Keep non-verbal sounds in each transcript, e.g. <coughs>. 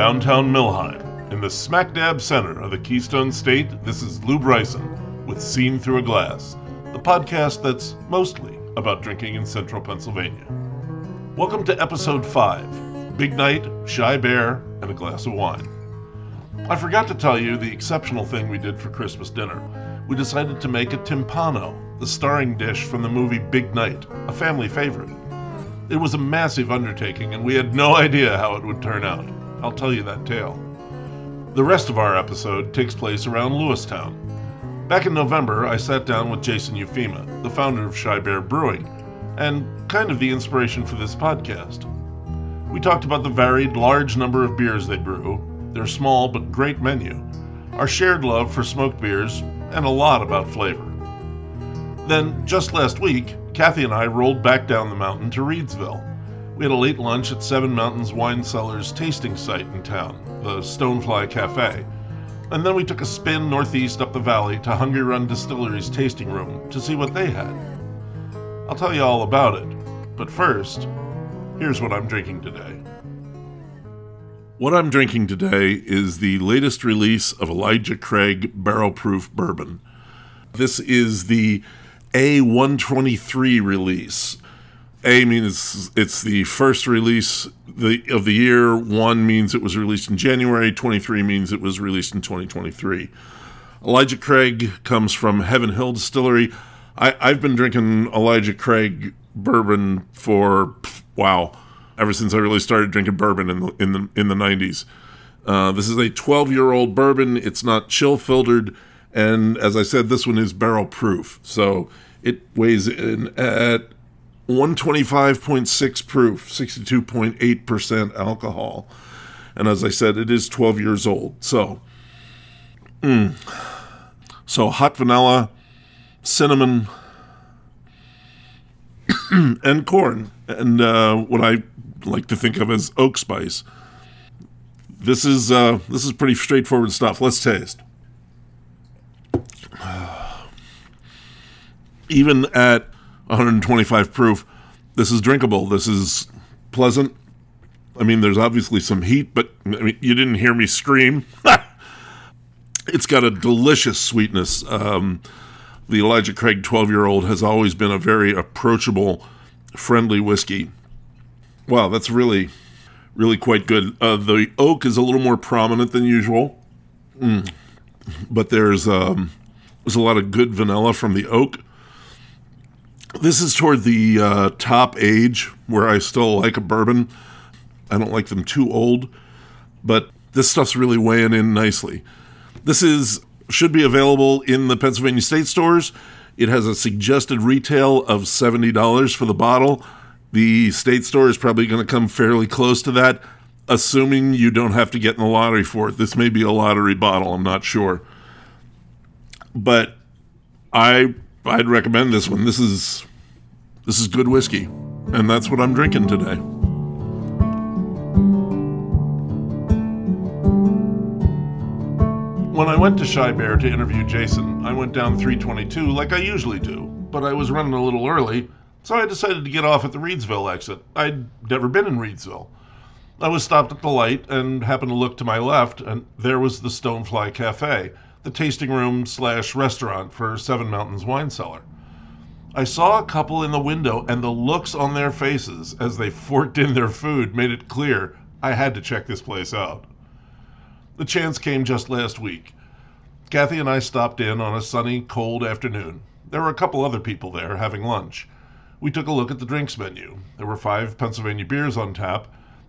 downtown Millheim, in the smack dab center of the Keystone State, this is Lew Bryson with Seen Through a Glass, the podcast that's mostly about drinking in central Pennsylvania. Welcome to episode 5 Big Night, Shy Bear, and a Glass of Wine. I forgot to tell you the exceptional thing we did for Christmas dinner. We decided to make a timpano, the starring dish from the movie Big Night, a family favorite. It was a massive undertaking, and we had no <laughs> idea how it would turn out. I'll tell you that tale. The rest of our episode takes place around Lewistown. Back in November, I sat down with Jason Ufema, the founder of Shy Bear Brewing, and kind of the inspiration for this podcast. We talked about the varied, large number of beers they brew, their small but great menu, our shared love for smoked beers, and a lot about flavor. Then, just last week, Kathy and I rolled back down the mountain to Reedsville. We had a late lunch at Seven Mountains Wine Cellars tasting site in town, the Stonefly Cafe. And then we took a spin northeast up the valley to Hungry Run Distillery's tasting room to see what they had. I'll tell you all about it, but first, here's what I'm drinking today. What I'm drinking today is the latest release of Elijah Craig Barrel Proof Bourbon. This is the A123 release. A means it's the first release of the year. One means it was released in January. 23 means it was released in 2023. Elijah Craig comes from Heaven Hill Distillery. I, I've been drinking Elijah Craig bourbon for, wow, ever since I really started drinking bourbon in the, in the, in the 90s. Uh, this is a 12 year old bourbon. It's not chill filtered. And as I said, this one is barrel proof. So it weighs in at 125.6 proof, 62.8% alcohol. And as I said, it is 12 years old. So, mm. so hot vanilla, cinnamon, <coughs> and corn, and uh, what I like to think of as oak spice. This is uh, this is pretty straightforward stuff. Let's taste. <sighs> Even at 125 proof. This is drinkable. This is pleasant. I mean, there's obviously some heat, but I mean, you didn't hear me scream. <laughs> it's got a delicious sweetness. Um, the Elijah Craig 12 year old has always been a very approachable, friendly whiskey. Wow, that's really, really quite good. Uh, the oak is a little more prominent than usual, mm. but there's um, there's a lot of good vanilla from the oak. This is toward the uh, top age where I still like a bourbon. I don't like them too old, but this stuff's really weighing in nicely. This is should be available in the Pennsylvania state stores. It has a suggested retail of $70 for the bottle. The state store is probably going to come fairly close to that, assuming you don't have to get in the lottery for it. This may be a lottery bottle, I'm not sure. But I I'd recommend this one. This is this is good whiskey, and that's what I'm drinking today. When I went to Shy Bear to interview Jason, I went down 322 like I usually do, but I was running a little early, so I decided to get off at the Reedsville exit. I'd never been in Reedsville. I was stopped at the light and happened to look to my left, and there was the Stonefly Cafe the tasting room slash restaurant for Seven Mountains Wine Cellar. I saw a couple in the window, and the looks on their faces as they forked in their food made it clear I had to check this place out. The chance came just last week. Kathy and I stopped in on a sunny, cold afternoon. There were a couple other people there having lunch. We took a look at the drinks menu. There were five Pennsylvania beers on tap,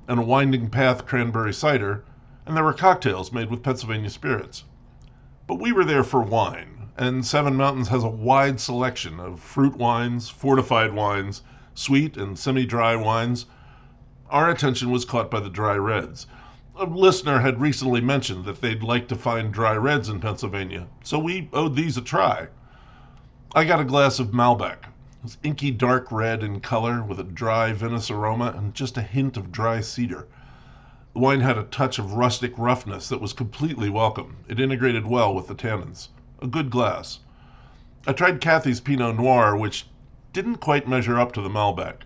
and a Winding Path cranberry cider, and there were cocktails made with Pennsylvania spirits. But we were there for wine, and Seven Mountains has a wide selection of fruit wines, fortified wines, sweet and semi dry wines. Our attention was caught by the dry reds. A listener had recently mentioned that they'd like to find dry reds in Pennsylvania, so we owed these a try. I got a glass of Malbec. It was inky dark red in color with a dry vinous aroma and just a hint of dry cedar. The wine had a touch of rustic roughness that was completely welcome. It integrated well with the tannins. A good glass. I tried Kathy's Pinot Noir, which didn't quite measure up to the Malbec.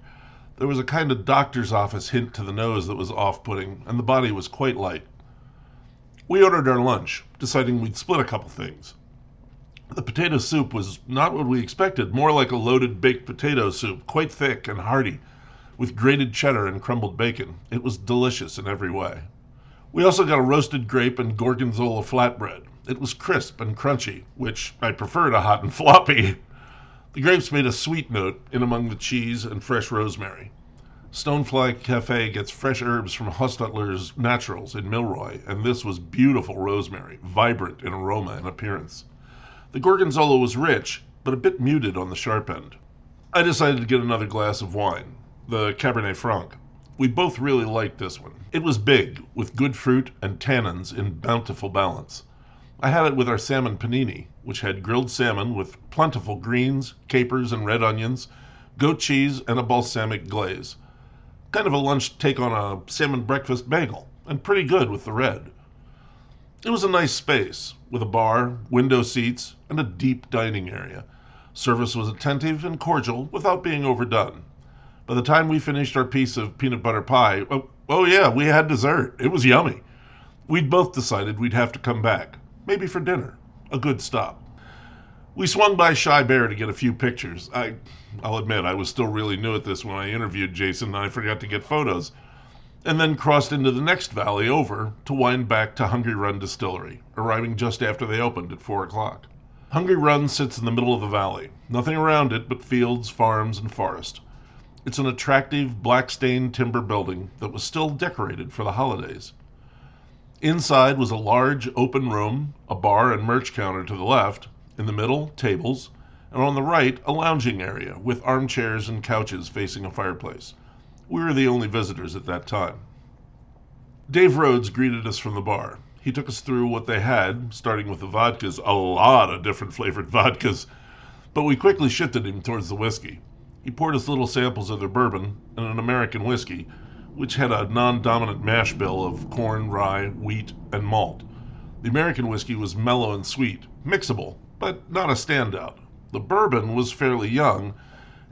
There was a kind of doctor's office hint to the nose that was off putting, and the body was quite light. We ordered our lunch, deciding we'd split a couple things. The potato soup was not what we expected, more like a loaded baked potato soup, quite thick and hearty, with grated cheddar and crumbled bacon. It was delicious in every way. We also got a roasted grape and gorgonzola flatbread. It was crisp and crunchy, which I prefer to hot and <laughs> floppy. The grapes made a sweet note in among the cheese and fresh rosemary. Stonefly Cafe gets fresh herbs from Hostetler's Naturals in Milroy, and this was beautiful rosemary, vibrant in aroma and appearance. The gorgonzola was rich, but a bit muted on the sharp end. I decided to get another glass of wine, the Cabernet Franc. We both really liked this one. It was big, with good fruit and tannins in bountiful balance. I had it with our salmon panini, which had grilled salmon with plentiful greens, capers, and red onions, goat cheese, and a balsamic glaze kind of a lunch take on a salmon breakfast bagel, and pretty good with the red. It was a nice space, with a bar, window seats, and a deep dining area. Service was attentive and cordial without being overdone. By the time we finished our piece of peanut butter pie, oh, oh yeah, we had dessert. It was yummy. We'd both decided we'd have to come back, maybe for dinner. A good stop. We swung by Shy Bear to get a few pictures. I, I'll admit, I was still really new at this when I interviewed Jason and I forgot to get photos. And then crossed into the next valley over to wind back to Hungry Run Distillery, arriving just after they opened at 4 o'clock. Hungry Run sits in the middle of the valley, nothing around it but fields, farms, and forest. It's an attractive, black stained timber building that was still decorated for the holidays. Inside was a large, open room, a bar and merch counter to the left, in the middle, tables, and on the right, a lounging area with armchairs and couches facing a fireplace. We were the only visitors at that time. Dave Rhodes greeted us from the bar. He took us through what they had, starting with the vodkas, a lot of different flavored vodkas, but we quickly shifted him towards the whiskey. He poured us little samples of their bourbon and an American whiskey, which had a non dominant mash bill of corn, rye, wheat, and malt. The American whiskey was mellow and sweet, mixable, but not a standout. The bourbon was fairly young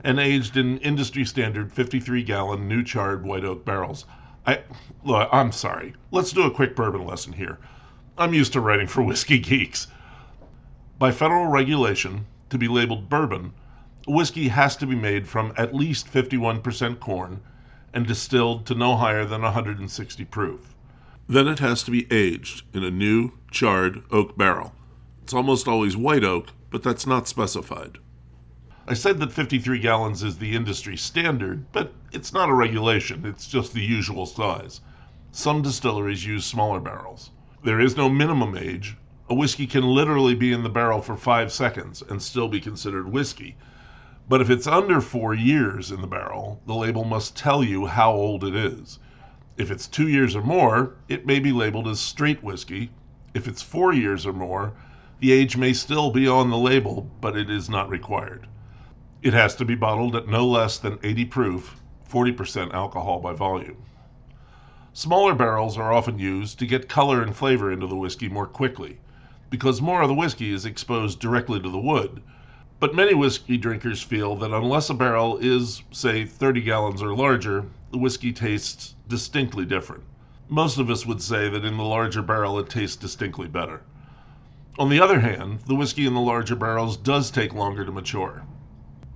and aged in industry standard 53 gallon new charred white oak barrels. I look, I'm sorry. Let's do a quick bourbon lesson here. I'm used to writing for whiskey geeks. By federal regulation, to be labeled bourbon, whiskey has to be made from at least 51% corn and distilled to no higher than 160 proof. Then it has to be aged in a new, charred oak barrel. It's almost always white oak, but that's not specified. I said that 53 gallons is the industry standard, but it's not a regulation, it's just the usual size. Some distilleries use smaller barrels. There is no minimum age. A whiskey can literally be in the barrel for five seconds and still be considered whiskey. But if it's under four years in the barrel, the label must tell you how old it is. If it's two years or more, it may be labeled as straight whiskey. If it's four years or more, the age may still be on the label, but it is not required. It has to be bottled at no less than 80 proof, 40% alcohol by volume. Smaller barrels are often used to get color and flavor into the whiskey more quickly, because more of the whiskey is exposed directly to the wood. But many whiskey drinkers feel that unless a barrel is, say, 30 gallons or larger, the whiskey tastes distinctly different. Most of us would say that in the larger barrel it tastes distinctly better. On the other hand, the whiskey in the larger barrels does take longer to mature.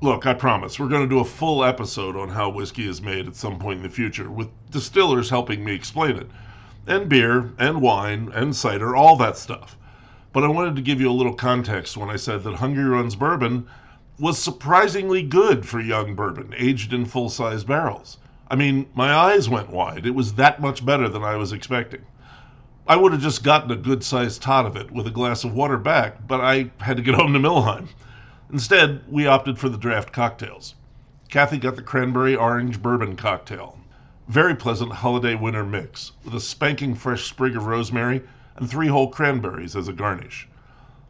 Look, I promise, we're going to do a full episode on how whiskey is made at some point in the future, with distillers helping me explain it. And beer, and wine, and cider, all that stuff. But I wanted to give you a little context when I said that Hungry Run's bourbon was surprisingly good for young bourbon, aged in full size barrels. I mean, my eyes went wide. It was that much better than I was expecting. I would have just gotten a good sized tot of it with a glass of water back, but I had to get home to Millheim. Instead, we opted for the draft cocktails. Kathy got the cranberry orange bourbon cocktail. Very pleasant holiday winter mix, with a spanking fresh sprig of rosemary and three whole cranberries as a garnish.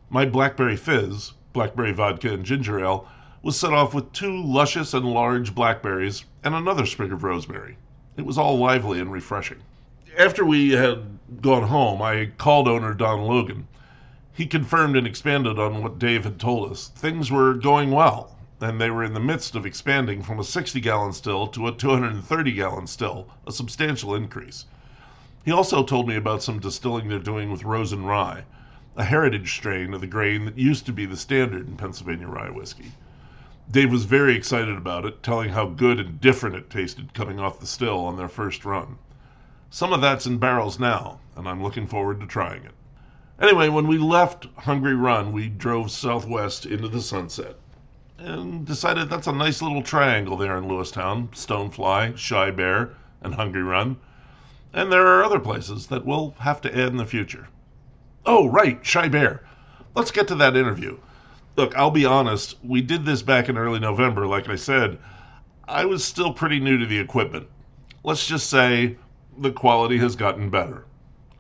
My blackberry fizz, blackberry vodka and ginger ale, was set off with two luscious and large blackberries and another sprig of rosemary. It was all lively and refreshing after we had gone home, I called owner Don Logan. He confirmed and expanded on what Dave had told us. Things were going well, and they were in the midst of expanding from a 60 gallon still to a 230 gallon still, a substantial increase. He also told me about some distilling they're doing with Rosen Rye, a heritage strain of the grain that used to be the standard in Pennsylvania rye whiskey. Dave was very excited about it, telling how good and different it tasted coming off the still on their first run. Some of that's in barrels now, and I'm looking forward to trying it. Anyway, when we left Hungry Run, we drove southwest into the sunset and decided that's a nice little triangle there in Lewistown Stonefly, Shy Bear, and Hungry Run. And there are other places that we'll have to add in the future. Oh, right, Shy Bear. Let's get to that interview. Look, I'll be honest, we did this back in early November, like I said. I was still pretty new to the equipment. Let's just say the quality has gotten better.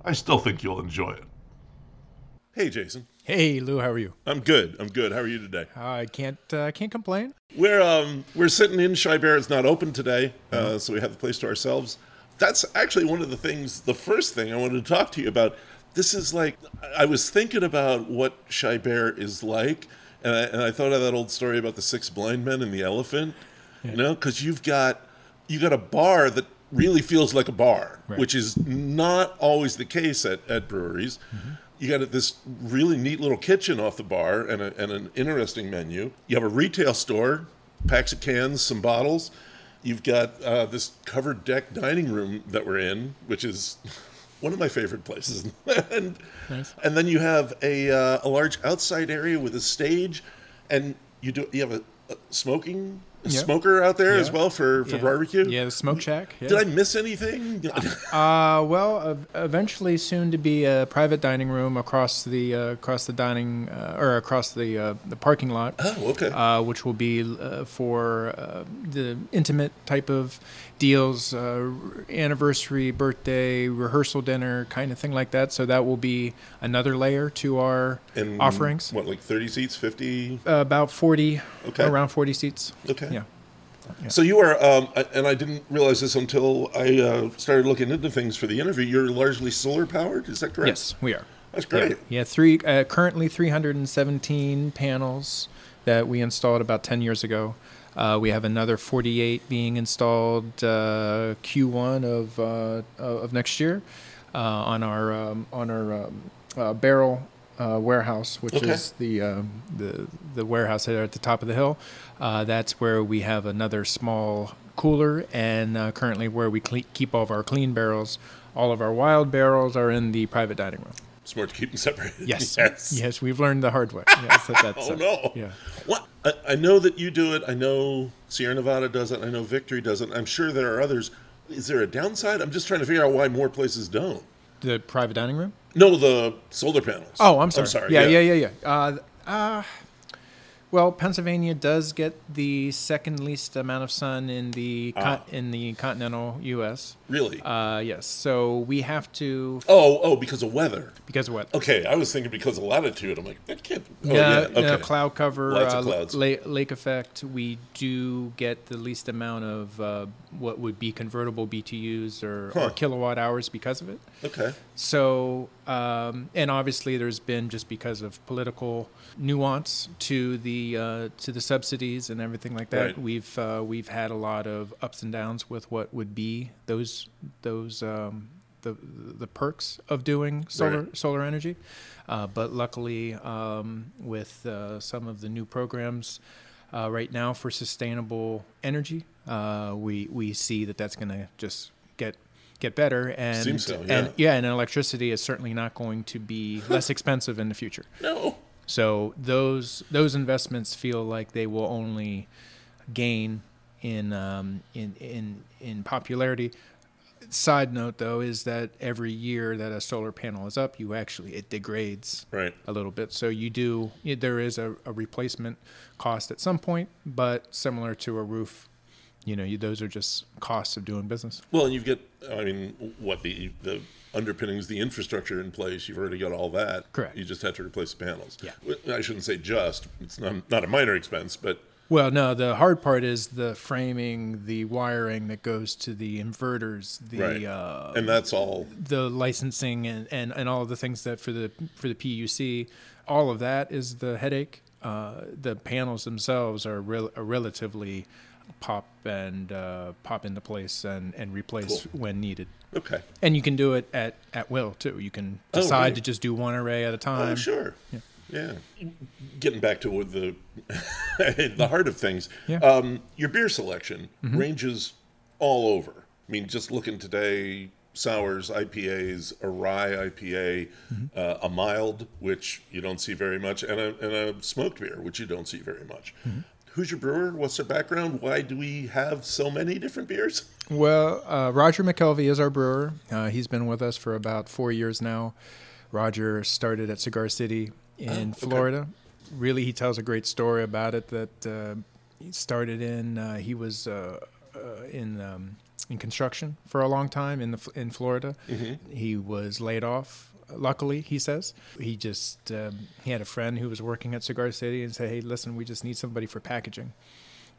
I still think you'll enjoy it. Hey, Jason. Hey, Lew, how are you? I'm good. I'm good. How are you today? I can't uh, can't complain. We're um we're sitting in Shy Bear. It's not open today, uh, mm-hmm. so we have the place to ourselves. That's actually one of the things. The first thing I wanted to talk to you about. This is like I was thinking about what Shy Bear is like, and I, and I thought of that old story about the six blind men and the elephant. Yeah. You know, because you've got you got a bar that really feels like a bar, right. which is not always the case at, at breweries. Mm-hmm. You got this really neat little kitchen off the bar and, a, and an interesting menu. You have a retail store, packs of cans, some bottles. You've got uh, this covered deck dining room that we're in, which is <laughs> one of my favorite places. <laughs> and, nice. and then you have a, uh, a large outside area with a stage, and you do you have a, a smoking smoker out there as well for, for yeah. barbecue. Yeah, the smoke shack. Did I miss anything? <laughs> uh, well, uh, eventually, soon to be a private dining room across the uh, across the dining uh, or across the uh, the parking lot. Oh, okay. Uh, which will be for the intimate type of deals, anniversary, birthday, rehearsal dinner, kind of thing like that. So that will be another layer to our and offerings. What, like thirty seats, fifty? about forty. Okay. Around forty seats. Okay. Yeah. Yeah. So you are, um, and I didn't realize this until I uh, started looking into things for the interview. You're largely solar powered, is that correct? Yes, we are. That's great. Yeah, yeah three uh, currently 317 panels that we installed about 10 years ago. Uh, we have another 48 being installed uh, Q1 of uh, of next year uh, on our um, on our um, barrel uh, warehouse, which okay. is the, um, the the warehouse there at the top of the hill. Uh, that's where we have another small cooler, and uh, currently where we cle- keep all of our clean barrels. All of our wild barrels are in the private dining room. Smart to keep them separated. <laughs> Yes, yes, yes. We've learned the hard way. <laughs> Yes, that, that's, oh no. Yeah. What? I, I know that you do it. I know Sierra Nevada does it. I know Victory does it. I'm sure there are others. Is there a downside? I'm just trying to figure out why more places don't. The private dining room? No, the solar panels. Oh, I'm sorry. I'm sorry. Yeah, yeah, yeah, yeah. yeah. Uh, uh, well, Pennsylvania does get the second least amount of sun in the ah. con- in the continental U.S. Really? Uh, yes. So we have to. Oh, oh, because of weather. Because of weather. Okay, I was thinking because of latitude. I'm like, that can't. Oh, yeah, yeah. Okay. cloud cover, Lots uh, of clouds. La- lake effect. We do get the least amount of uh, what would be convertible BTUs or, huh. or, kilowatt hours because of it. Okay. So, um, and obviously, there's been just because of political nuance to the uh, to the subsidies and everything like that. Right. We've uh, we've had a lot of ups and downs with what would be those those um, the the perks of doing solar right. solar energy. Uh, but luckily, um, with uh, some of the new programs uh, right now for sustainable energy, uh, we we see that that's going to just get get better and so, yeah. and yeah, and electricity is certainly not going to be less expensive in the future. No. So those those investments feel like they will only gain in um, in in in popularity. Side note though is that every year that a solar panel is up you actually it degrades right. a little bit. So you do there is a, a replacement cost at some point but similar to a roof you know you, those are just costs of doing business. Well and you get i mean what the the underpinnings the infrastructure in place you've already got all that correct you just have to replace the panels yeah i shouldn't say just it's not, not a minor expense but well, no, the hard part is the framing, the wiring that goes to the inverters, the right. uh, and that's all the licensing and, and, and all of the things that for the for the PUC, all of that is the headache. Uh, the panels themselves are, rel- are relatively pop and uh, pop into place and, and replace Cool. when needed. Okay. And you can do it at, at will too. You can Oh, decide right. to just do one array at a time. Oh, sure. Yeah. Getting back to the <laughs> the heart of things, Yeah. Mm-hmm. um, your beer selection ranges all over. I mean, just looking today, sours, IPAs, a rye IPA, Mm-hmm. uh, a mild, which you don't see very much, and a, and a smoked beer, which you don't see very much. Mm-hmm. Who's your brewer? What's their background? Why do we have so many different beers? Well, uh, Roger McKelvey is our brewer. Uh, he's been with us for about four years now. Roger started at Cigar City in okay. Florida. Really, he tells a great story about it. That uh, he started in. Uh, he was uh, uh, in um, in construction for a long time in the in Florida. He was laid off. Luckily, he says he just um, he had a friend who was working at Cigar City and said, "Hey, listen, we just need somebody for packaging."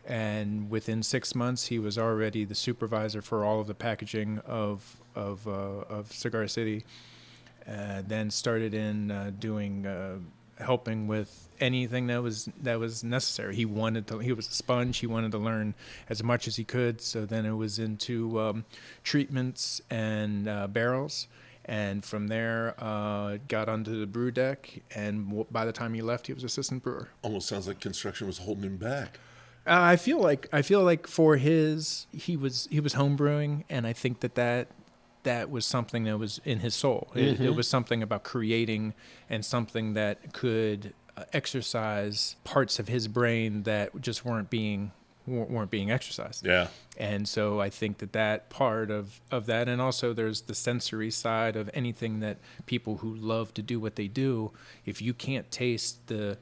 and within six months he was already the supervisor for all of the packaging of of uh, of Cigar City. Uh, then started in uh, doing uh, helping with anything that was that was necessary. He wanted to. He was a sponge. He wanted to learn as much as he could. So then it was into um, treatments and uh, barrels. And from there, uh, got onto the brew deck. And w- by the time he left, he was assistant brewer. Almost sounds like construction was holding him back. Uh, I feel like I feel like for his he was he was homebrewing, and I think that that that was something that was in his soul. It, it was something about creating and something that could uh, exercise parts of his brain that just weren't being weren't being exercised. Yeah. And so I think that that part of, of that, and also there's the sensory side of anything that people who love to do what they do, if you can't taste the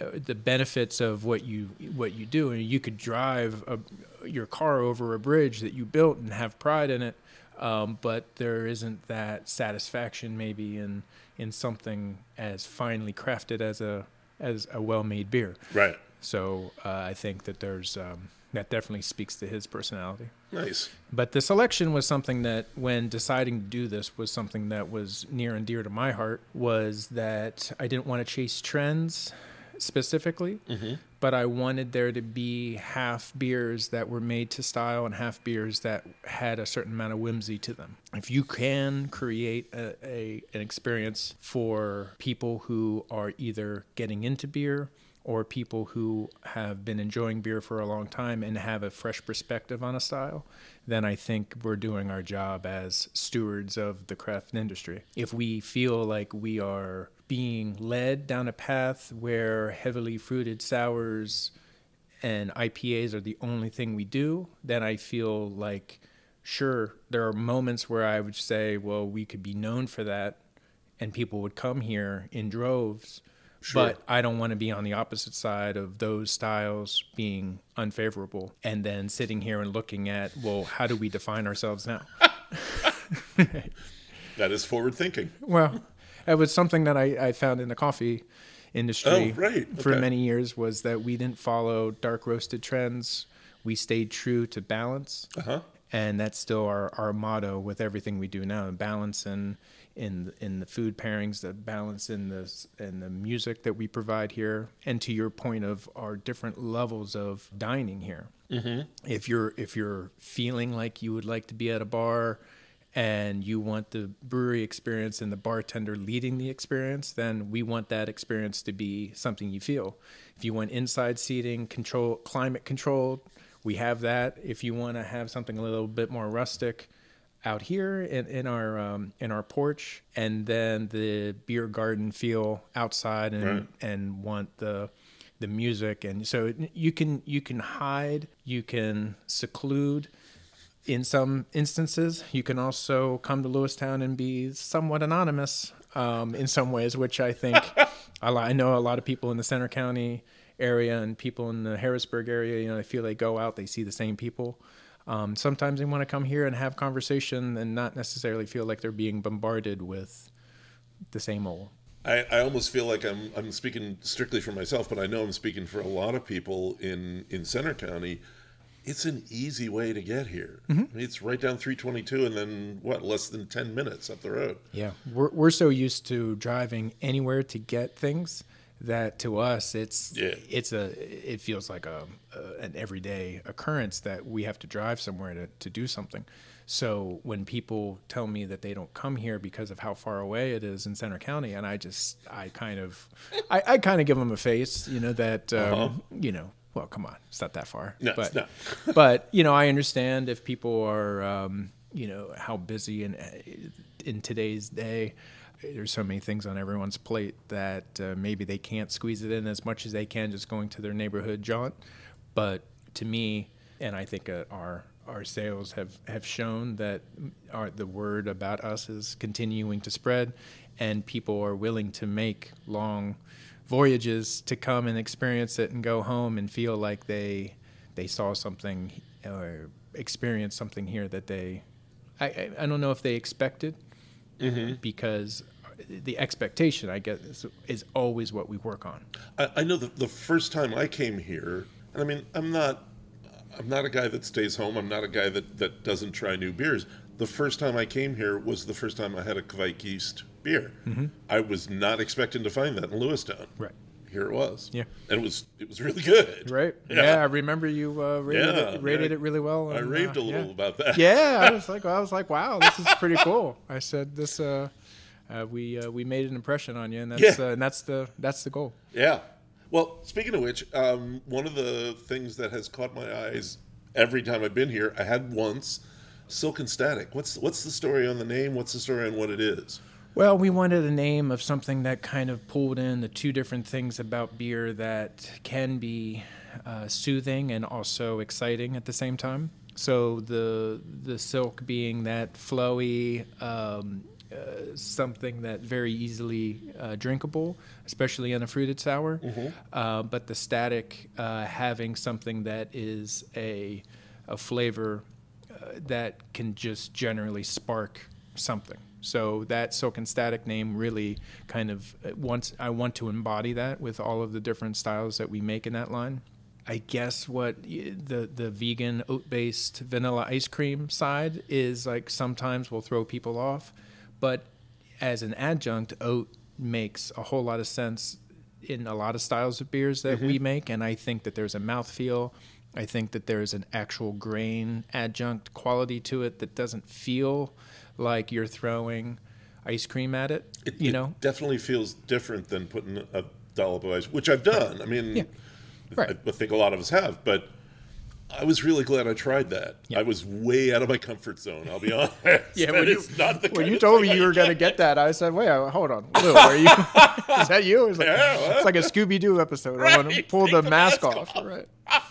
uh, the benefits of what you what you do, and you could drive a, your car over a bridge that you built and have pride in it, um, but there isn't that satisfaction maybe in in something as finely crafted as a as a well-made beer. Right. So uh, I think that there's um, that definitely speaks to his personality. Nice. But the selection was something that, when deciding to do this, was something that was near and dear to my heart. Was that I didn't want to chase trends specifically, but I wanted there to be half beers that were made to style and half beers that had a certain amount of whimsy to them. If you can create a, a an experience for people who are either getting into beer or people who have been enjoying beer for a long time and have a fresh perspective on a style, then I think we're doing our job as stewards of the craft industry. If we feel like we are being led down a path where heavily fruited sours and IPAs are the only thing we do, then I feel like sure there are moments where I would say, well, we could be known for that and people would come here in droves. Sure. But I don't want to be on the opposite side of those styles being unfavorable and then sitting here and looking at, well, how do we define ourselves now? <laughs> That is forward thinking. Well, it was something that I, I found in the coffee industry Oh, right. for many years was that we didn't follow dark roasted trends. We stayed true to balance. Uh huh. And that's still our, our motto with everything we do now. Balance in in in the food pairings, the balance in the in the music that we provide here, and to your point of our different levels of dining here. Mm-hmm. If you're if you're feeling like you would like to be at a bar, and you want the brewery experience and the bartender leading the experience, then we want that experience to be something you feel. If you want inside seating, control climate controlled, we have that. If you want to have something a little bit more rustic, out here in, in our um, in our porch, and then the beer garden feel outside, and Right. and want the the music, and so you can you can hide, you can seclude. In some instances, you can also come to Lewistown and be somewhat anonymous um, in some ways, which I think <laughs> I, know a lot of people in the Centre County area and people in the Harrisburg area. You know, they feel they go out, they see the same people. Um, sometimes they want to come here and have conversation and not necessarily feel like they're being bombarded with the same old. I, I almost feel like I'm I'm speaking strictly for myself, but I know I'm speaking for a lot of people in in Centre County. It's an easy way to get here. I mean, it's right down 322, and then what? Less than 10 minutes up the road. Yeah, we're we're so used to driving anywhere to get things that to us it's Yeah. it's a it feels like a, a an everyday occurrence that we have to drive somewhere to, to do something so when people tell me that they don't come here because of how far away it is in centre county and i just i kind of i, I kind of give them a face you know that um, Uh-huh. you know well come on it's not that far No, but it's not. <laughs> but you know i understand if people are um, you know how busy in in today's day there's so many things on everyone's plate that uh, maybe they can't squeeze it in as much as they can just going to their neighborhood jaunt. But to me, and I think uh, our our sales have, have shown that our, the word about us is continuing to spread, and people are willing to make long voyages to come and experience it and go home and feel like they they saw something or experienced something here that they I, I don't know if they expected Mm-hmm. because the expectation I guess is, is always what we work on. I, I know that the first time I came here, and I mean, I'm not, I'm not a guy that stays home. I'm not a guy that, that doesn't try new beers. The first time I came here was the first time I had a Kveik yeast beer. Mm-hmm. I was not expecting to find that in Lewistown. Right. Here it was. Yeah. And it was it was really good. Right. <laughs> Yeah. Yeah, I remember you uh, rated Yeah, it rated it really well. I raved uh, a little yeah. about that. yeah, I <laughs> was like, I was like, wow, this is pretty cool. I said this. Uh, uh, we uh, we made an impression on you, and that's uh, and that's the that's the goal. Yeah. Well, speaking of which, um, one of the things that has caught my eyes every time I've been here, I had once Silk and Static. What's what's the story on the name? What's the story on what it is? Well, we wanted a name of something that kind of pulled in the two different things about beer that can be uh, soothing and also exciting at the same time. So the the silk being that flowy, um, uh, something that very easily uh, drinkable, especially in a fruited sour. Uh, but the static uh, having something that is a a flavor uh, that can just generally spark something. So that Silk and Static name really kind of uh, wants I want to embody that with all of the different styles that we make in that line. I guess what the the vegan oat based vanilla ice cream side is like sometimes will throw people off, but as an adjunct, oat makes a whole lot of sense in a lot of styles of beers that we make, and I think that there's a mouthfeel. I think that there's an actual grain adjunct quality to it that doesn't feel like you're throwing ice cream at it. It, you it know, definitely feels different than putting a dollop of ice, which I've done. I mean, Yeah. Right. I, I think a lot of us have, but I was really glad I tried that. Yeah. I was way out of my comfort zone. I'll be <laughs> honest. Yeah, when you- when you told me you were going to get. that, I said, "Wait, hold on, Lew, are you? <laughs> is that you?" It's like, Yeah, well. it's like a Scooby Doo episode. I want to pull the, the mask, mask off. Right. <laughs>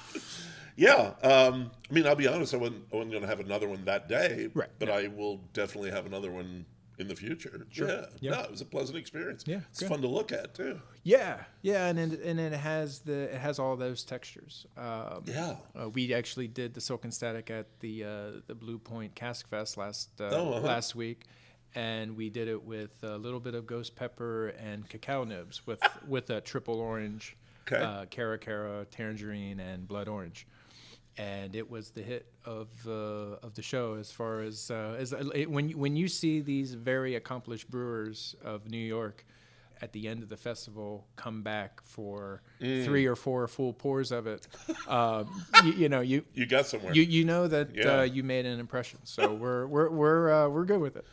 Yeah, um, I mean, I'll be honest. I wasn't, I wasn't going to have another one that day, Right, But yeah. I will definitely have another one in the future. Yeah, Yeah. no, it was a pleasant experience. Yeah, it's good. fun to look at too. Yeah, yeah, and it, and it has the it has all those textures. Um, Yeah. uh, we actually did the Silk and Static at the uh, the Blue Point Cask Fest last uh, Oh, uh-huh. last week, and we did it with a little bit of ghost pepper and cacao nibs with with a triple orange, Okay. uh, cara cara, tangerine, and blood orange. And it was the hit of uh, of the show as far as uh, as it, when you, when you see these very accomplished brewers of New York at the end of the festival come back for three or four full pours of it, um, <laughs> you, you know you You got somewhere. you you know that Yeah. uh, you made an impression. So we're we're we're uh, we're good with it.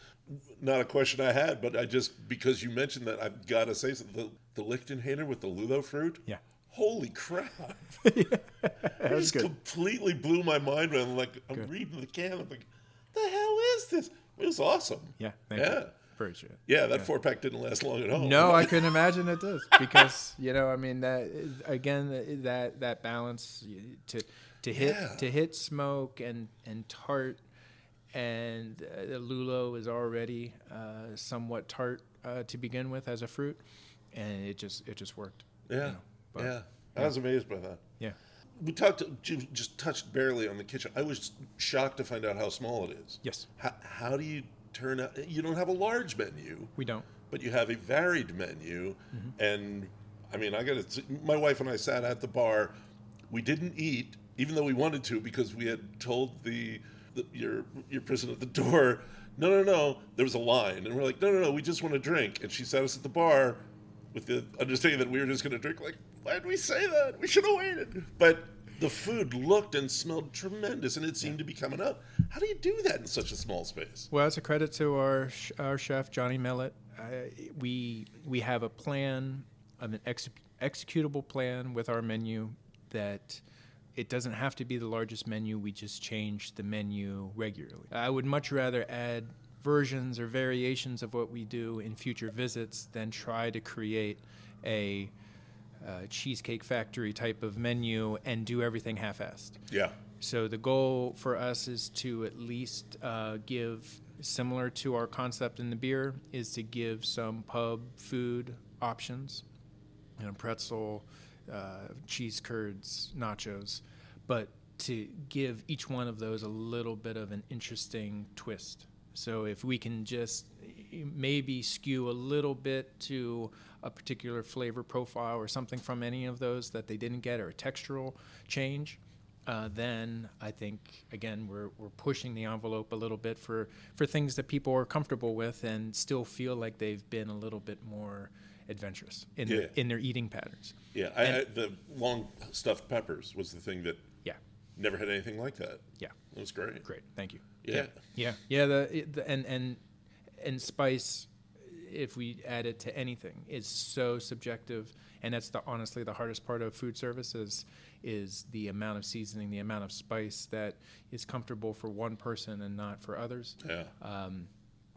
Not a question I had, but I just because you mentioned that, I've got to say something. The, the Lichtenhainer with the lulo fruit. Yeah. Holy crap! <laughs> That It just good. completely blew my mind. When I'm like, I'm reading the can. I'm like, the hell is this? It was awesome. Yeah, Yeah. you. Appreciate it. Yeah, that four pack didn't last long at all. No, I <laughs> couldn't imagine it does because you know, I mean that again that that balance to to hit Yeah. to hit smoke and and tart, and uh, the lulo is already uh, somewhat tart uh, to begin with as a fruit, and it just it just worked. Yeah, know, but- yeah. I was amazed by that. Yeah. We talked, you just touched barely on the kitchen. I was shocked to find out how small it is. Yes, How, how do you turn out? You don't have a large menu, we don't. but you have a varied menu. Mm-hmm. And I mean, I got to. My wife and I sat at the bar. We didn't eat, even though we wanted to, because we had told the, the your your person at the door, no, no, no. There was a line, and we're like, no, no, no. We just want to drink. And she sat us at the bar. with the understanding that we were just going to drink. Like, why did we say that? We should have waited. But the food looked and smelled tremendous, and it seemed to be coming up. How do you do that in such a small space? Well, it's a credit to our our chef Johnny Mellett. Uh, we we have a plan, an ex- executable plan with our menu that it doesn't have to be the largest menu. We just change the menu regularly. I would much rather add versions or variations of what we do in future visits than try to create a uh, cheesecake factory type of menu and do everything half-assed. Yeah. So the goal for us is to at least uh, give, similar to our concept in the beer, is to give some pub food options, you know, pretzel, uh, cheese curds, nachos, but to give each one of those a little bit of an interesting twist. So if we can just maybe skew a little bit to a particular flavor profile or something from any of those that they didn't get or a textural change, uh, then I think again we're we're pushing the envelope a little bit for for things that people are comfortable with and still feel like they've been a little bit more adventurous in Yeah. their, in their eating patterns. Yeah. I, I, the long stuffed peppers was the thing that Yeah, never had anything like that. yeah, It was great. great, thank you. Yeah. Yeah, yeah. The, the and and and spice, if we add it to anything, is so subjective, and that's the honestly the hardest part of food services is the amount of seasoning, the amount of spice that is comfortable for one person and not for others. Yeah. Um,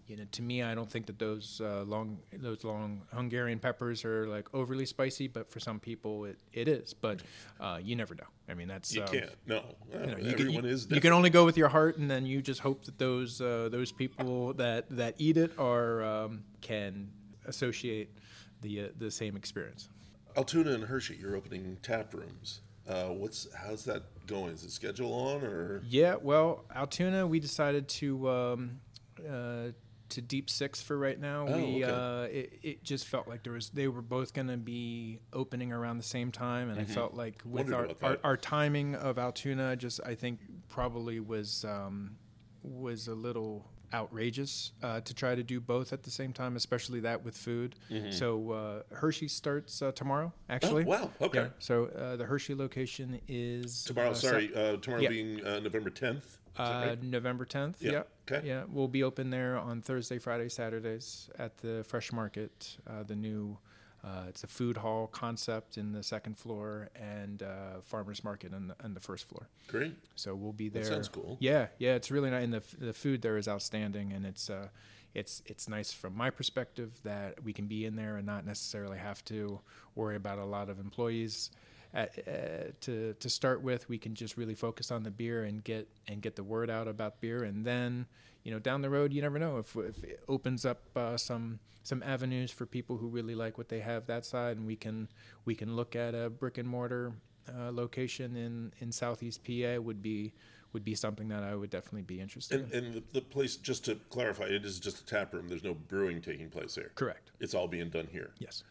you know, to me, I don't think that those uh, long those long Hungarian peppers are like overly spicy, but for some people it, it is. But uh, you never know. I mean, that's You um, can't. No. you know, you can, Everyone you, is you can only go with your heart, and then you just hope that those uh, those people that that eat it are um, can associate the uh, the same experience. Altoona and Hershey, you're opening tap rooms. Uh, what's how's that going? Is it schedule on or? Yeah, well, Altoona, we decided to um, uh, to deep six for right now. Oh, we okay. uh, it, it just felt like there was they were both going to be opening around the same time, and I felt like with Mm-hmm. Our, our our timing of Altoona, just I think probably was um, was a little outrageous uh, to try to do both at the same time, especially that with food. So uh, Hershey starts uh, tomorrow, actually. Mm-hmm. Oh, wow, okay. Yeah, so uh, the Hershey location is Tomorrow, uh, sorry, uh, tomorrow yeah. being uh, November 10th. Is uh, right? November 10th. Yeah, Yeah. okay. Yeah. We'll be open there on Thursday, Friday, Saturdays at the Fresh Market, uh, the new. Uh, it's a food hall concept in the second floor and uh, farmers market on the, on the first floor. Great. So we'll be there. That sounds cool. Yeah, yeah, it's really nice. And the, the food there is outstanding, and it's uh, it's it's nice from my perspective that we can be in there and not necessarily have to worry about a lot of employees. At, uh, to to start with, we can just really focus on the beer and get and get the word out about beer, and then you know down the road, you never know if, if it opens up uh, some some avenues for people who really like what they have that side, and we can we can look at a brick and mortar uh, location in, in Southeast PA would be would be something that I would definitely be interested And, in. and the, the place, just to clarify, it is just a tap room. There's no brewing taking place there. Correct. It's all being done here. Yes.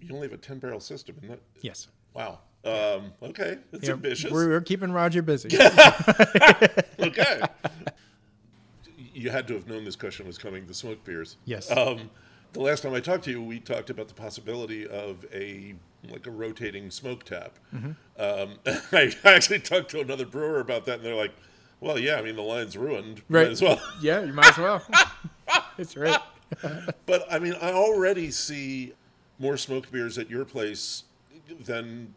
You only have a 10 barrel system, isn't that? Yes. Wow. Um, okay. That's Yeah, ambitious. We're, we're keeping Roger busy. <laughs> <laughs> okay. you had to have known this question was coming. The smoke beers. Yes. Um, the last time I talked to you, we talked about the possibility of a like a rotating smoke tap. Mm-hmm. Um, <laughs> I actually talked to another brewer about that, and they're like, "Well, yeah, I mean the line's ruined, Right. might as well." yeah, you might as well. It's right. But I mean, I already see more smoked beers at your place than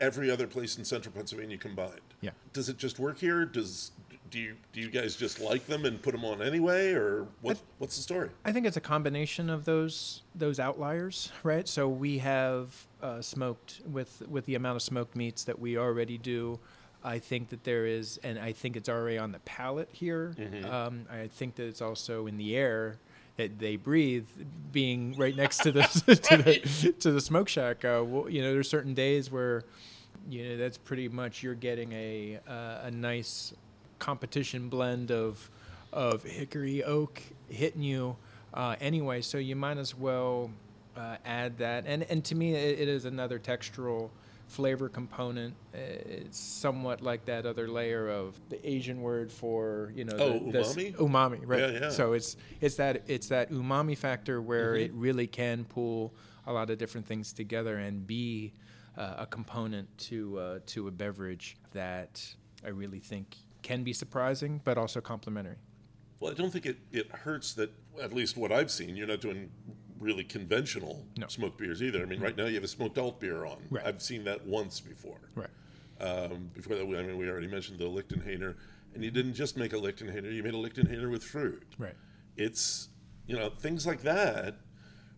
every other place in Central Pennsylvania combined. Yeah. Does it just work here? Does do you do you guys just like them and put them on anyway, or what? What's the story? I think it's a combination of those those outliers, right? So we have uh, smoked with with the amount of smoked meats that we already do. I think that there is, and I think it's already on the palate here. Um, I think that it's also in the air that they breathe, being right next to the <laughs> <laughs> to the, to the smoke shack. Uh, well, you know, there's certain days where you know that's pretty much you're getting a uh, a nice competition blend of of hickory oak hitting you uh, anyway so you might as well uh, add that and and to me it, it is another textural flavor component Uh, it's somewhat like that other layer of the asian word for you know Oh, the, the umami? umami right Yeah, yeah. so it's it's that it's that umami factor where Mm-hmm. it really can pull a lot of different things together and be uh, a component to uh, to a beverage that I really think can be surprising, but also complementary. Well, I don't think it, it hurts that, at least what I've seen, you're not doing really conventional No. smoked beers either. I mean, right now you have a smoked alt beer on. Right. I've seen that once before. Right. Um, before that, I mean, we already mentioned the Lichtenhainer, and you didn't just make a Lichtenhainer, you made a Lichtenhainer with fruit. Right. It's, you know, things like that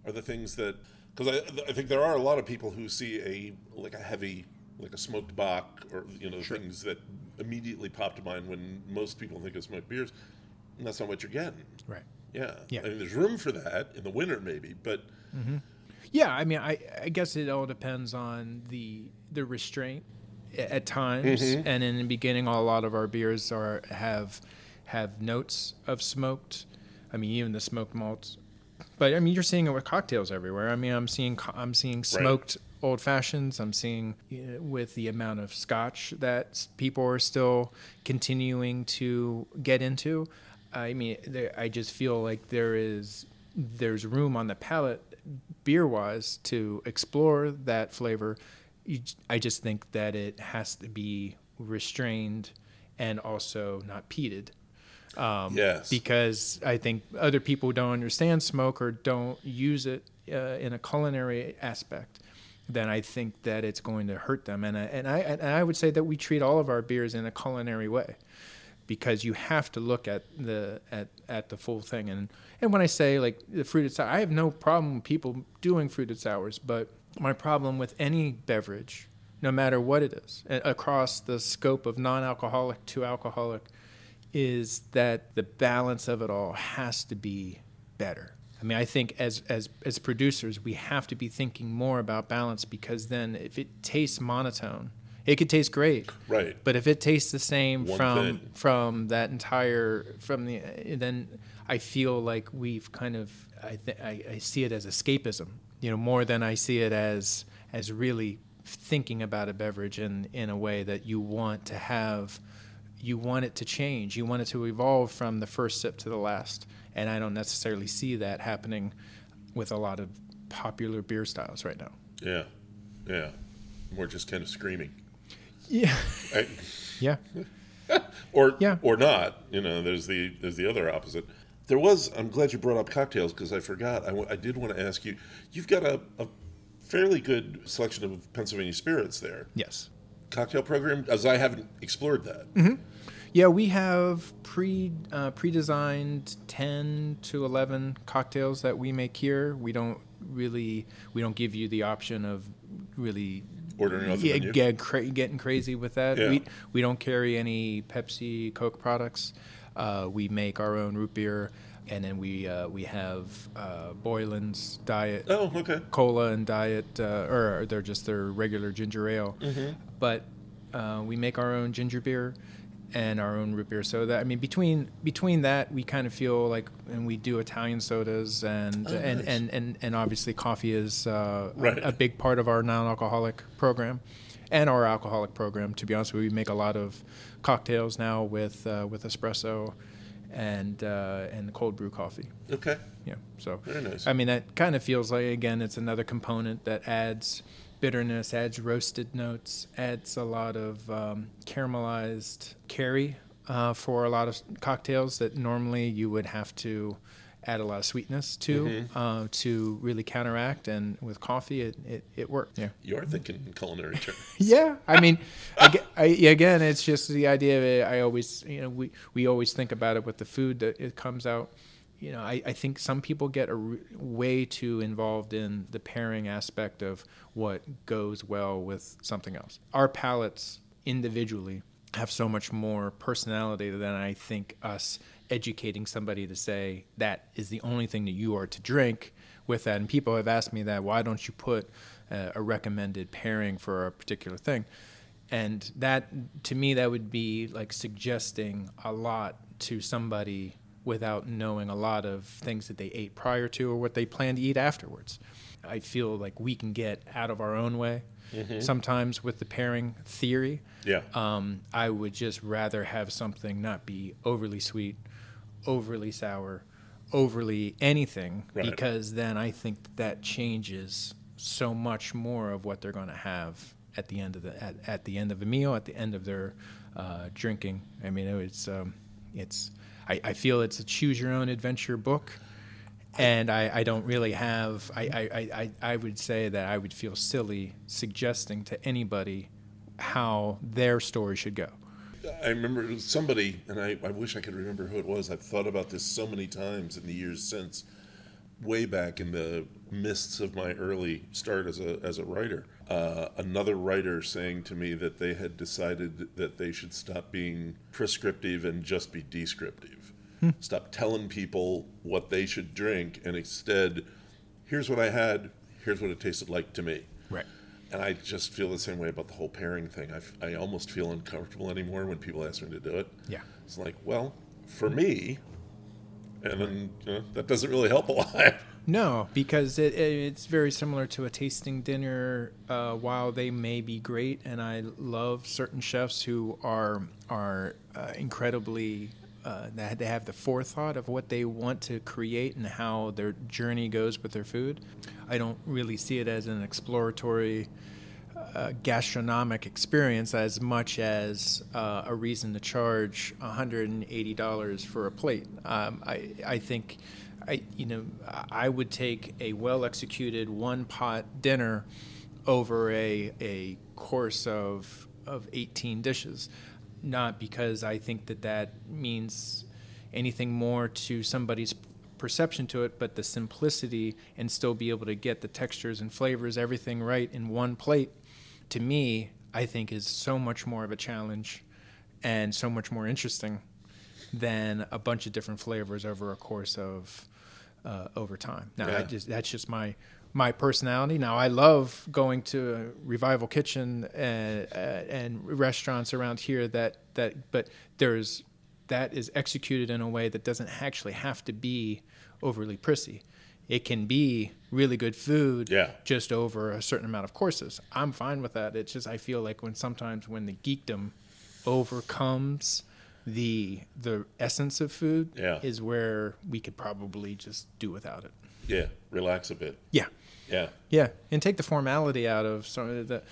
are the things that, because I, I think there are a lot of people who see a, like a heavy, like a smoked Bock or, you know, things that immediately pop to mind when most people think of smoked beers. And that's not what you're getting. Right. Yeah. Yeah. I mean, there's room for that in the winter, maybe, but Yeah, I mean, I, I guess it all depends on the the restraint at times, and in the beginning, a lot of our beers are have have notes of smoked. I mean, even the smoked malts. But I mean, you're seeing it with cocktails everywhere. I mean, I'm seeing I'm seeing smoked old fashions. I'm seeing uh, with the amount of scotch that people are still continuing to get into. I mean, there, I just feel like there is there's room on the palate beer wise to explore that flavor. You, I just think that it has to be restrained and also not peated. Um, Yes. Because I think other people don't understand smoke or don't use it uh, in a culinary aspect. Then I think that it's going to hurt them, and I, and I and I would say that we treat all of our beers in a culinary way because you have to look at the at, at the full thing. And and when I say like the fruited sour I have no problem with people doing fruited sours but my problem with any beverage no matter what it is across the scope of non-alcoholic to alcoholic is that the balance of it all has to be better. I mean I think as as as producers we have to be thinking more about balance because then if it tastes monotone it could taste great right. but if it tastes the same One from thing. from that entire from the then I feel like we've kind of I, th- I I see it as escapism, you know, more than I see it as as really thinking about a beverage in in a way that you want to have you want it to change, you want it to evolve from the first sip to the last, and I don't necessarily see that happening with a lot of popular beer styles right now. Yeah. Yeah. We're just kind of screaming. Yeah. I, Yeah. <laughs> or Yeah. or not. You know, there's the there's the other opposite. There was. I'm glad you brought up cocktails because I forgot. I, w- I did want to ask you. You've got a, a fairly good selection of Pennsylvania spirits there. Yes. Cocktail program, as I haven't explored that. Mm-hmm. Yeah, we have pre uh, pre-designed ten to eleven cocktails that we make here. We don't really we don't give you the option of really Ordering off the yeah, menu? get cra- getting crazy with that. Yeah. We we don't carry any Pepsi, Coke products. Uh, we make our own root beer, and then we uh, we have uh, Boylan's Diet Oh, okay. cola and diet, uh, or they're just their regular ginger ale. Mm-hmm. But uh, we make our own ginger beer and our own root beer. So that I mean, between between that, we kind of feel like, and we do Italian sodas, and Oh, and, nice. and, and and obviously coffee is uh, Right. a, a big part of our non-alcoholic program. And our alcoholic program. To be honest, we make a lot of cocktails now with uh, with espresso and uh, and cold brew coffee. Okay. Yeah. So Very nice. I mean, that kind of feels like again, it's another component that adds bitterness, adds roasted notes, adds a lot of um, caramelized carry uh, for a lot of cocktails that normally you would have to add a lot of sweetness to Mm-hmm. uh, to really counteract. And with coffee, it it, it worked. Yeah. You are thinking culinary terms. <laughs> Yeah, I mean, aga- I, again, it's just the idea of it. I always, you know, we, we always think about it with the food that it comes out. You know, I, I think some people get a way too involved in the pairing aspect of what goes well with something else. Our palates individually have so much more personality than I think us educating somebody to say that is the only thing that you are to drink with that. And people have asked me that, why don't you put uh, a recommended pairing for a particular thing? And that, to me, that would be like suggesting a lot to somebody without knowing a lot of things that they ate prior to or what they plan to eat afterwards. I feel like we can get out of our own way sometimes with the pairing theory. Yeah. Um, I would just rather have something not be overly sweet, overly sour, overly anything right. because then I think that changes so much more of what they're going to have at the end of the at, at the end of a meal, at the end of their uh, drinking. I mean, it's um, it's I, I feel it's a choose your own adventure book and I, I, don't really have I, I, I, would say that I would feel silly suggesting to anybody how their story should go. I remember somebody, and I, I wish I could remember who it was. I've thought about this so many times in the years since, way back in the mists of my early start as a, as a writer. Uh, another writer saying to me that they had decided that they should stop being prescriptive and just be descriptive. Hmm. Stop telling people what they should drink and instead, here's what I had, here's what it tasted like to me. Right and I just feel the same way about the whole pairing thing. I, I almost feel uncomfortable anymore when people ask me to do it. Yeah. It's like, well, for me, and then you know, that doesn't really help a lot. <laughs> No, because it, it, it's very similar to a tasting dinner. Uh, while they may be great, and I love certain chefs who are are uh, incredibly uh, they have the forethought of what they want to create and how their journey goes with their food. I don't really see it as an exploratory uh, gastronomic experience as much as uh, a reason to charge $180 for a plate. Um, I, I think, I, you know, I would take a well executed one pot dinner over a, a course of, of 18 dishes not because I think that that means anything more to somebody's perception to it, but the simplicity and still be able to get the textures and flavors, everything right in one plate, to me, I think is so much more of a challenge and so much more interesting than a bunch of different flavors over a course of uh, over time. Now, yeah. just, that's just my my personality. Now, I love going to a Revival Kitchen and, uh, and restaurants around here that, that, but there's, that is executed in a way that doesn't actually have to be overly prissy. It can be really good food yeah. just over a certain amount of courses. I'm fine with that. It's just I feel like when sometimes when the geekdom overcomes the the essence of food yeah. is where we could probably just do without it. Yeah, relax a bit. Yeah. Yeah. Yeah, and take the formality out of some of the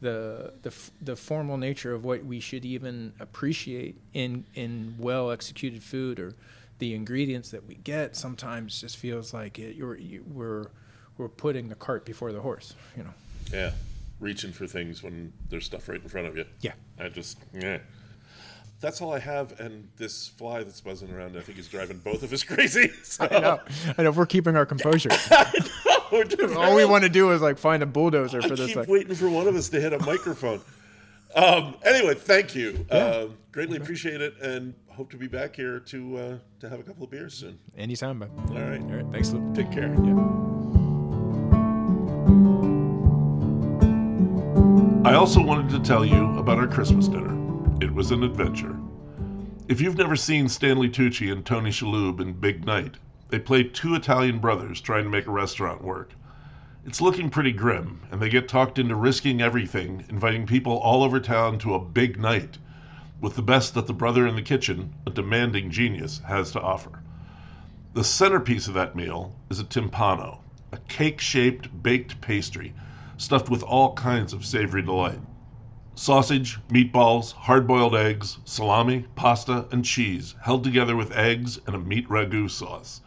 the the the formal nature of what we should even appreciate in in well executed food or the ingredients that we get sometimes just feels like it, you're you, we're we're putting the cart before the horse, you know. Yeah. Reaching for things when there's stuff right in front of you. Yeah. I just yeah that's all I have. And this fly that's buzzing around, I think, is driving both of us <laughs> crazy. So. I know. I know. We're keeping our composure. <laughs> all we want to do is like find a bulldozer for I this. Keep like. waiting for one of us to hit a microphone. Um, anyway, thank you. Yeah. Uh, greatly okay. appreciate it, and hope to be back here to uh, to have a couple of beers soon. Anytime, bud. All right. All right. Thanks, Luke. Take care. Yeah. I also wanted to tell you about our Christmas dinner. It was an adventure. If you've never seen Stanley Tucci and Tony Shalhoub in Big Night, they play two Italian brothers trying to make a restaurant work. It's looking pretty grim, and they get talked into risking everything, inviting people all over town to a big night, with the best that the brother in the kitchen, a demanding genius, has to offer. The centerpiece of that meal is a timpano, a cake shaped baked pastry stuffed with all kinds of savory delight sausage, meatballs, hard boiled eggs, salami, pasta, and cheese held together with eggs and a meat ragu sauce.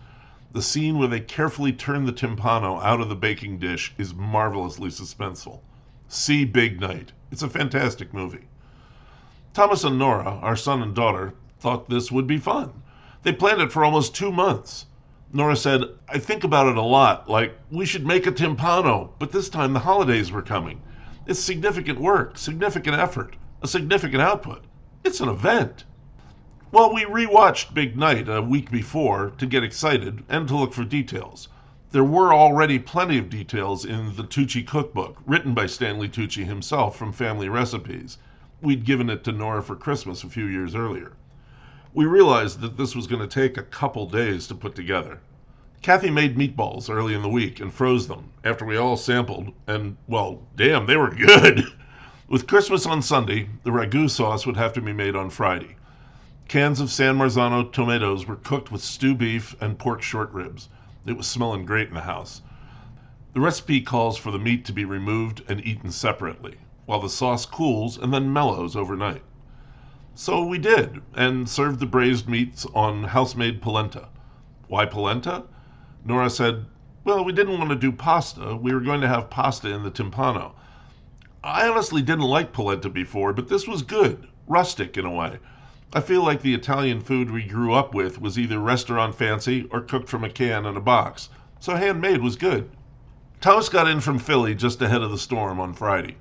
The scene where they carefully turn the timpano out of the baking dish is marvelously suspenseful. See Big Night. It's a fantastic movie. Thomas and Nora, our son and daughter, thought this would be fun. They planned it for almost two months. Nora said, I think about it a lot, like, we should make a timpano, but this time the holidays were coming. It's significant work, significant effort, a significant output. It's an event. Well, we rewatched Big Night a week before to get excited and to look for details. There were already plenty of details in the Tucci cookbook, written by Stanley Tucci himself from Family Recipes. We'd given it to Nora for Christmas a few years earlier. We realized that this was going to take a couple days to put together. Kathy made meatballs early in the week and froze them after we all sampled, and, well, damn, they were <laughs> good. With Christmas on Sunday, the ragu sauce would have to be made on Friday. Cans of San Marzano tomatoes were cooked with stew beef and pork short ribs. It was smelling great in the house. The recipe calls for the meat to be removed and eaten separately, while the sauce cools and then mellows overnight. So we did, and served the braised meats on house made polenta. Why polenta? Nora said, Well, we didn't want to do pasta. We were going to have pasta in the timpano. I honestly didn't like polenta before, but this was good, rustic in a way. I feel like the Italian food we grew up with was either restaurant fancy or cooked from a can in a box, so handmade was good. Thomas got in from Philly just ahead of the storm on Friday.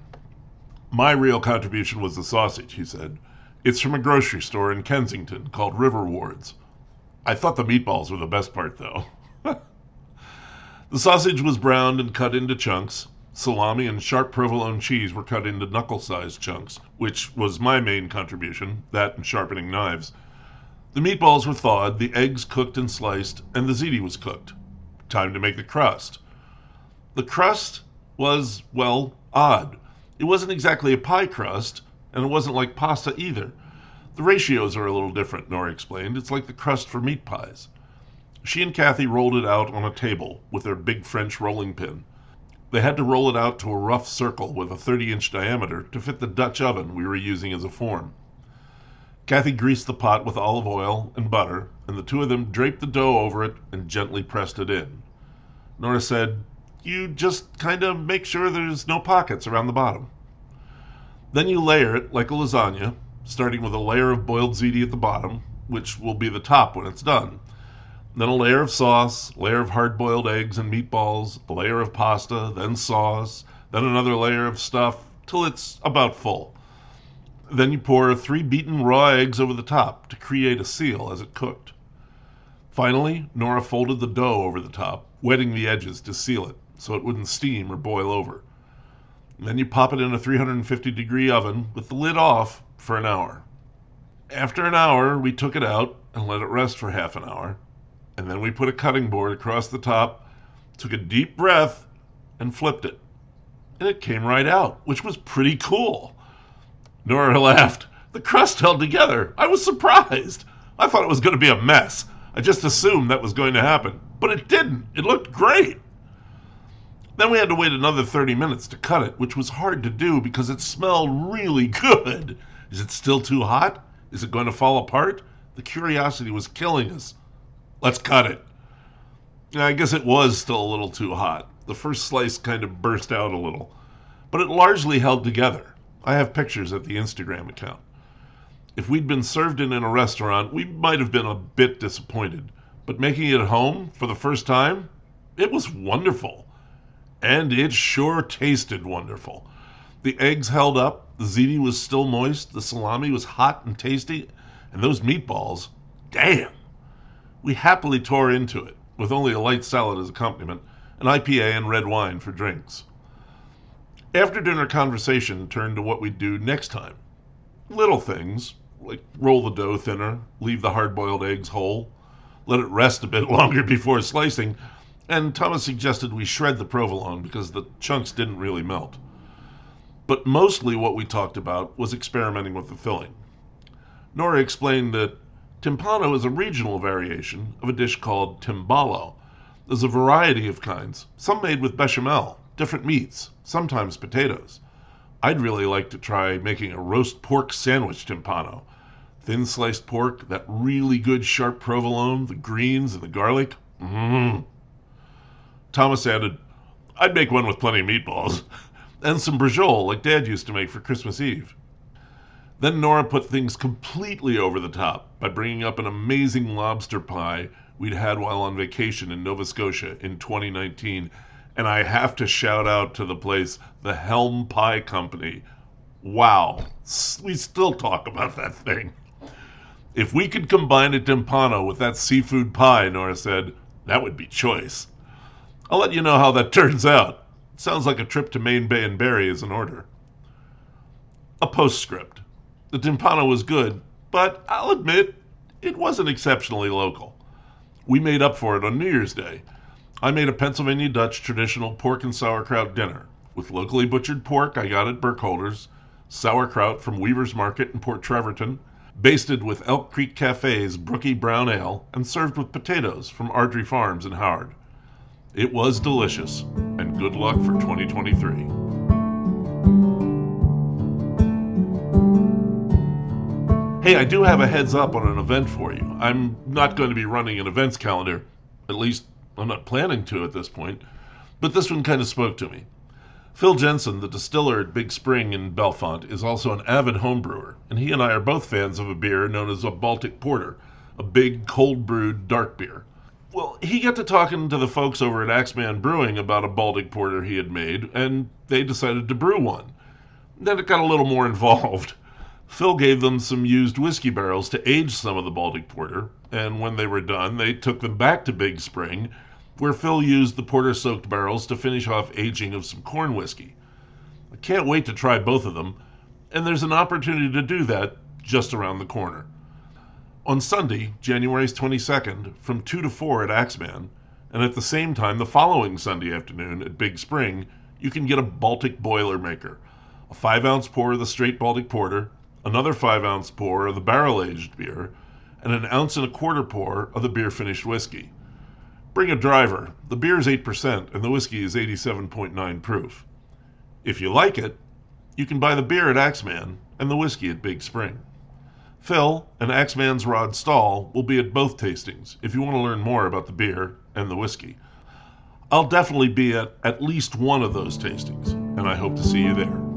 My real contribution was the sausage, he said. It's from a grocery store in Kensington called River Wards. I thought the meatballs were the best part, though. <laughs> the sausage was browned and cut into chunks. Salami and sharp provolone cheese were cut into knuckle sized chunks, which was my main contribution, that and sharpening knives. The meatballs were thawed, the eggs cooked and sliced, and the ziti was cooked. Time to make the crust. The crust was, well, odd. It wasn't exactly a pie crust, and it wasn't like pasta either. The ratios are a little different, Nora explained. It's like the crust for meat pies. She and Kathy rolled it out on a table with their big French rolling pin. They had to roll it out to a rough circle with a 30 inch diameter to fit the Dutch oven we were using as a form. Kathy greased the pot with olive oil and butter, and the two of them draped the dough over it and gently pressed it in. Nora said, You just kind of make sure there's no pockets around the bottom. Then you layer it like a lasagna, starting with a layer of boiled ziti at the bottom, which will be the top when it's done. Then a layer of sauce, layer of hard boiled eggs and meatballs, a layer of pasta, then sauce, then another layer of stuff, till it's about full. Then you pour three beaten raw eggs over the top to create a seal as it cooked. Finally, Nora folded the dough over the top, wetting the edges to seal it so it wouldn't steam or boil over. Then you pop it in a 350 degree oven with the lid off for an hour. After an hour, we took it out and let it rest for half an hour. And then we put a cutting board across the top, took a deep breath, and flipped it. And it came right out, which was pretty cool. Nora <laughs> laughed. The crust held together. I was surprised. I thought it was going to be a mess. I just assumed that was going to happen. But it didn't. It looked great. Then we had to wait another 30 minutes to cut it, which was hard to do because it smelled really <laughs> good. Is it still too hot? Is it going to fall apart? The curiosity was killing us. Let's cut it. I guess it was still a little too hot. The first slice kind of burst out a little, but it largely held together. I have pictures at the Instagram account. If we'd been served it in a restaurant, we might have been a bit disappointed. But making it at home for the first time, it was wonderful. And it sure tasted wonderful. The eggs held up, the ziti was still moist, the salami was hot and tasty, and those meatballs, damn! We happily tore into it, with only a light salad as accompaniment, an IPA and red wine for drinks. After dinner conversation turned to what we'd do next time. Little things, like roll the dough thinner, leave the hard boiled eggs whole, let it rest a bit <laughs> longer before slicing, and Thomas suggested we shred the provolone because the chunks didn't really melt. But mostly what we talked about was experimenting with the filling. Nora explained that timpano is a regional variation of a dish called timballo. There's a variety of kinds, some made with bechamel, different meats, sometimes potatoes. I'd really like to try making a roast pork sandwich timpano. Thin sliced pork, that really good sharp provolone, the greens and the garlic. Mmm. Thomas added, I'd make one with plenty of meatballs. <laughs> and some braciole, like Dad used to make for Christmas Eve. Then Nora put things completely over the top by bringing up an amazing lobster pie we'd had while on vacation in Nova Scotia in 2019. And I have to shout out to the place, the Helm Pie Company. Wow, we still talk about that thing. If we could combine a timpano with that seafood pie, Nora said, that would be choice. I'll let you know how that <laughs> turns out. Sounds like a trip to Main Bay and Barrie is in order. A postscript. The timpano was good, but I'll admit it wasn't exceptionally local. We made up for it on New Year's Day. I made a Pennsylvania Dutch traditional pork and sauerkraut dinner with locally butchered pork I got at Burkholder's, sauerkraut from Weaver's Market in Port Trevorton, basted with Elk Creek Cafe's Brookie Brown Ale and served with potatoes from Ardrey Farms in Howard. It was delicious, and good luck for 2023. Hey, I do have a heads up on an event for you. I'm not going to be running an events calendar, at least I'm not planning to at this point, but this one kind of spoke to me. Phil Jensen, the distiller at Big Spring in Bellefonte, is also an avid homebrewer, and he and I are both fans of a beer known as a Baltic Porter, a big cold brewed dark beer. Well, he got to talking to the folks over at Axeman Brewing about a Baltic Porter he had made, and they decided to brew one. Then it got a little more <laughs> involved. Phil gave them some used whiskey barrels to age some of the Baltic Porter, and when they were done, they took them back to Big Spring, where Phil used the porter soaked barrels to finish off aging of some corn whiskey. I can't wait to try both of them, and there's an opportunity to do that just around the corner. On Sunday, January 22nd, from 2 to 4 at Axeman, and at the same time the following Sunday afternoon at Big Spring, you can get a Baltic Boilermaker, a 5 ounce pour of the straight Baltic Porter, another 5 ounce pour of the barrel aged beer, and an ounce and a quarter pour of the beer finished whiskey. Bring a driver. The beer is 8% and the whiskey is 87.9 proof. If you like it, you can buy the beer at Axeman and the whiskey at Big Spring. Phil and Axeman's Rod Stall will be at both tastings if you want to learn more about the beer and the whiskey. I'll definitely be at at least one of those tastings, and I hope to see you there.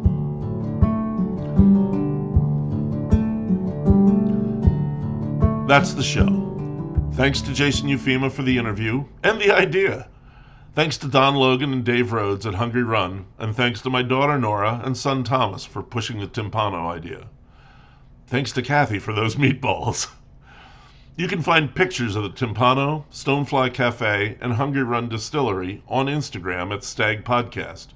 That's the show. Thanks to Jason Ufema for the interview and the idea. Thanks to Don Logan and Dave Rhodes at Hungry Run, and thanks to my daughter Nora and son Thomas for pushing the timpano idea. Thanks to Kathy for those <laughs> meatballs. You can find pictures of the Timpano, Stonefly Cafe, and Hungry Run Distillery on Instagram at Stag Podcast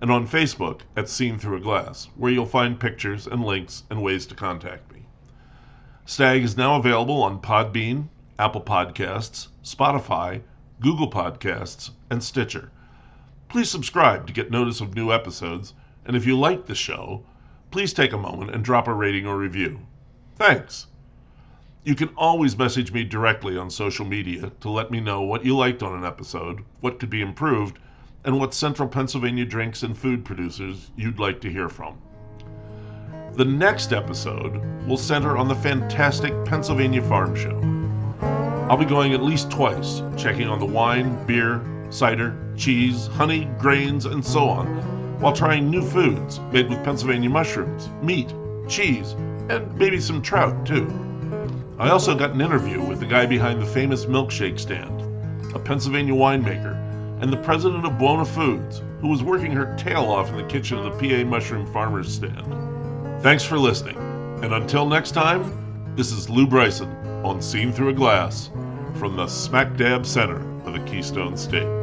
and on Facebook at Seen Through a Glass, where you'll find pictures and links and ways to contact me. Stag is now available on Podbean, Apple Podcasts, Spotify, Google Podcasts, and Stitcher. Please subscribe to get notice of new episodes, and if you like the show, please take a moment and drop a rating or review. Thanks. You can always message me directly on social media to let me know what you liked on an episode, what could be improved, and what central Pennsylvania drinks and food producers you'd like to hear from. The next episode will center on the fantastic Pennsylvania Farm Show. I'll be going at least twice, checking on the wine, beer, cider, cheese, honey, grains, and so on, while trying new foods made with Pennsylvania mushrooms, meat, cheese, and maybe some trout, too. I also got an interview with the guy behind the famous milkshake stand, a Pennsylvania winemaker, and the president of Buona Foods, who was working her tail off in the kitchen of the PA Mushroom Farmers Stand. Thanks for listening, and until next time, this is Lew Bryson on Seen Through a Glass from the smack dab center of the Keystone State.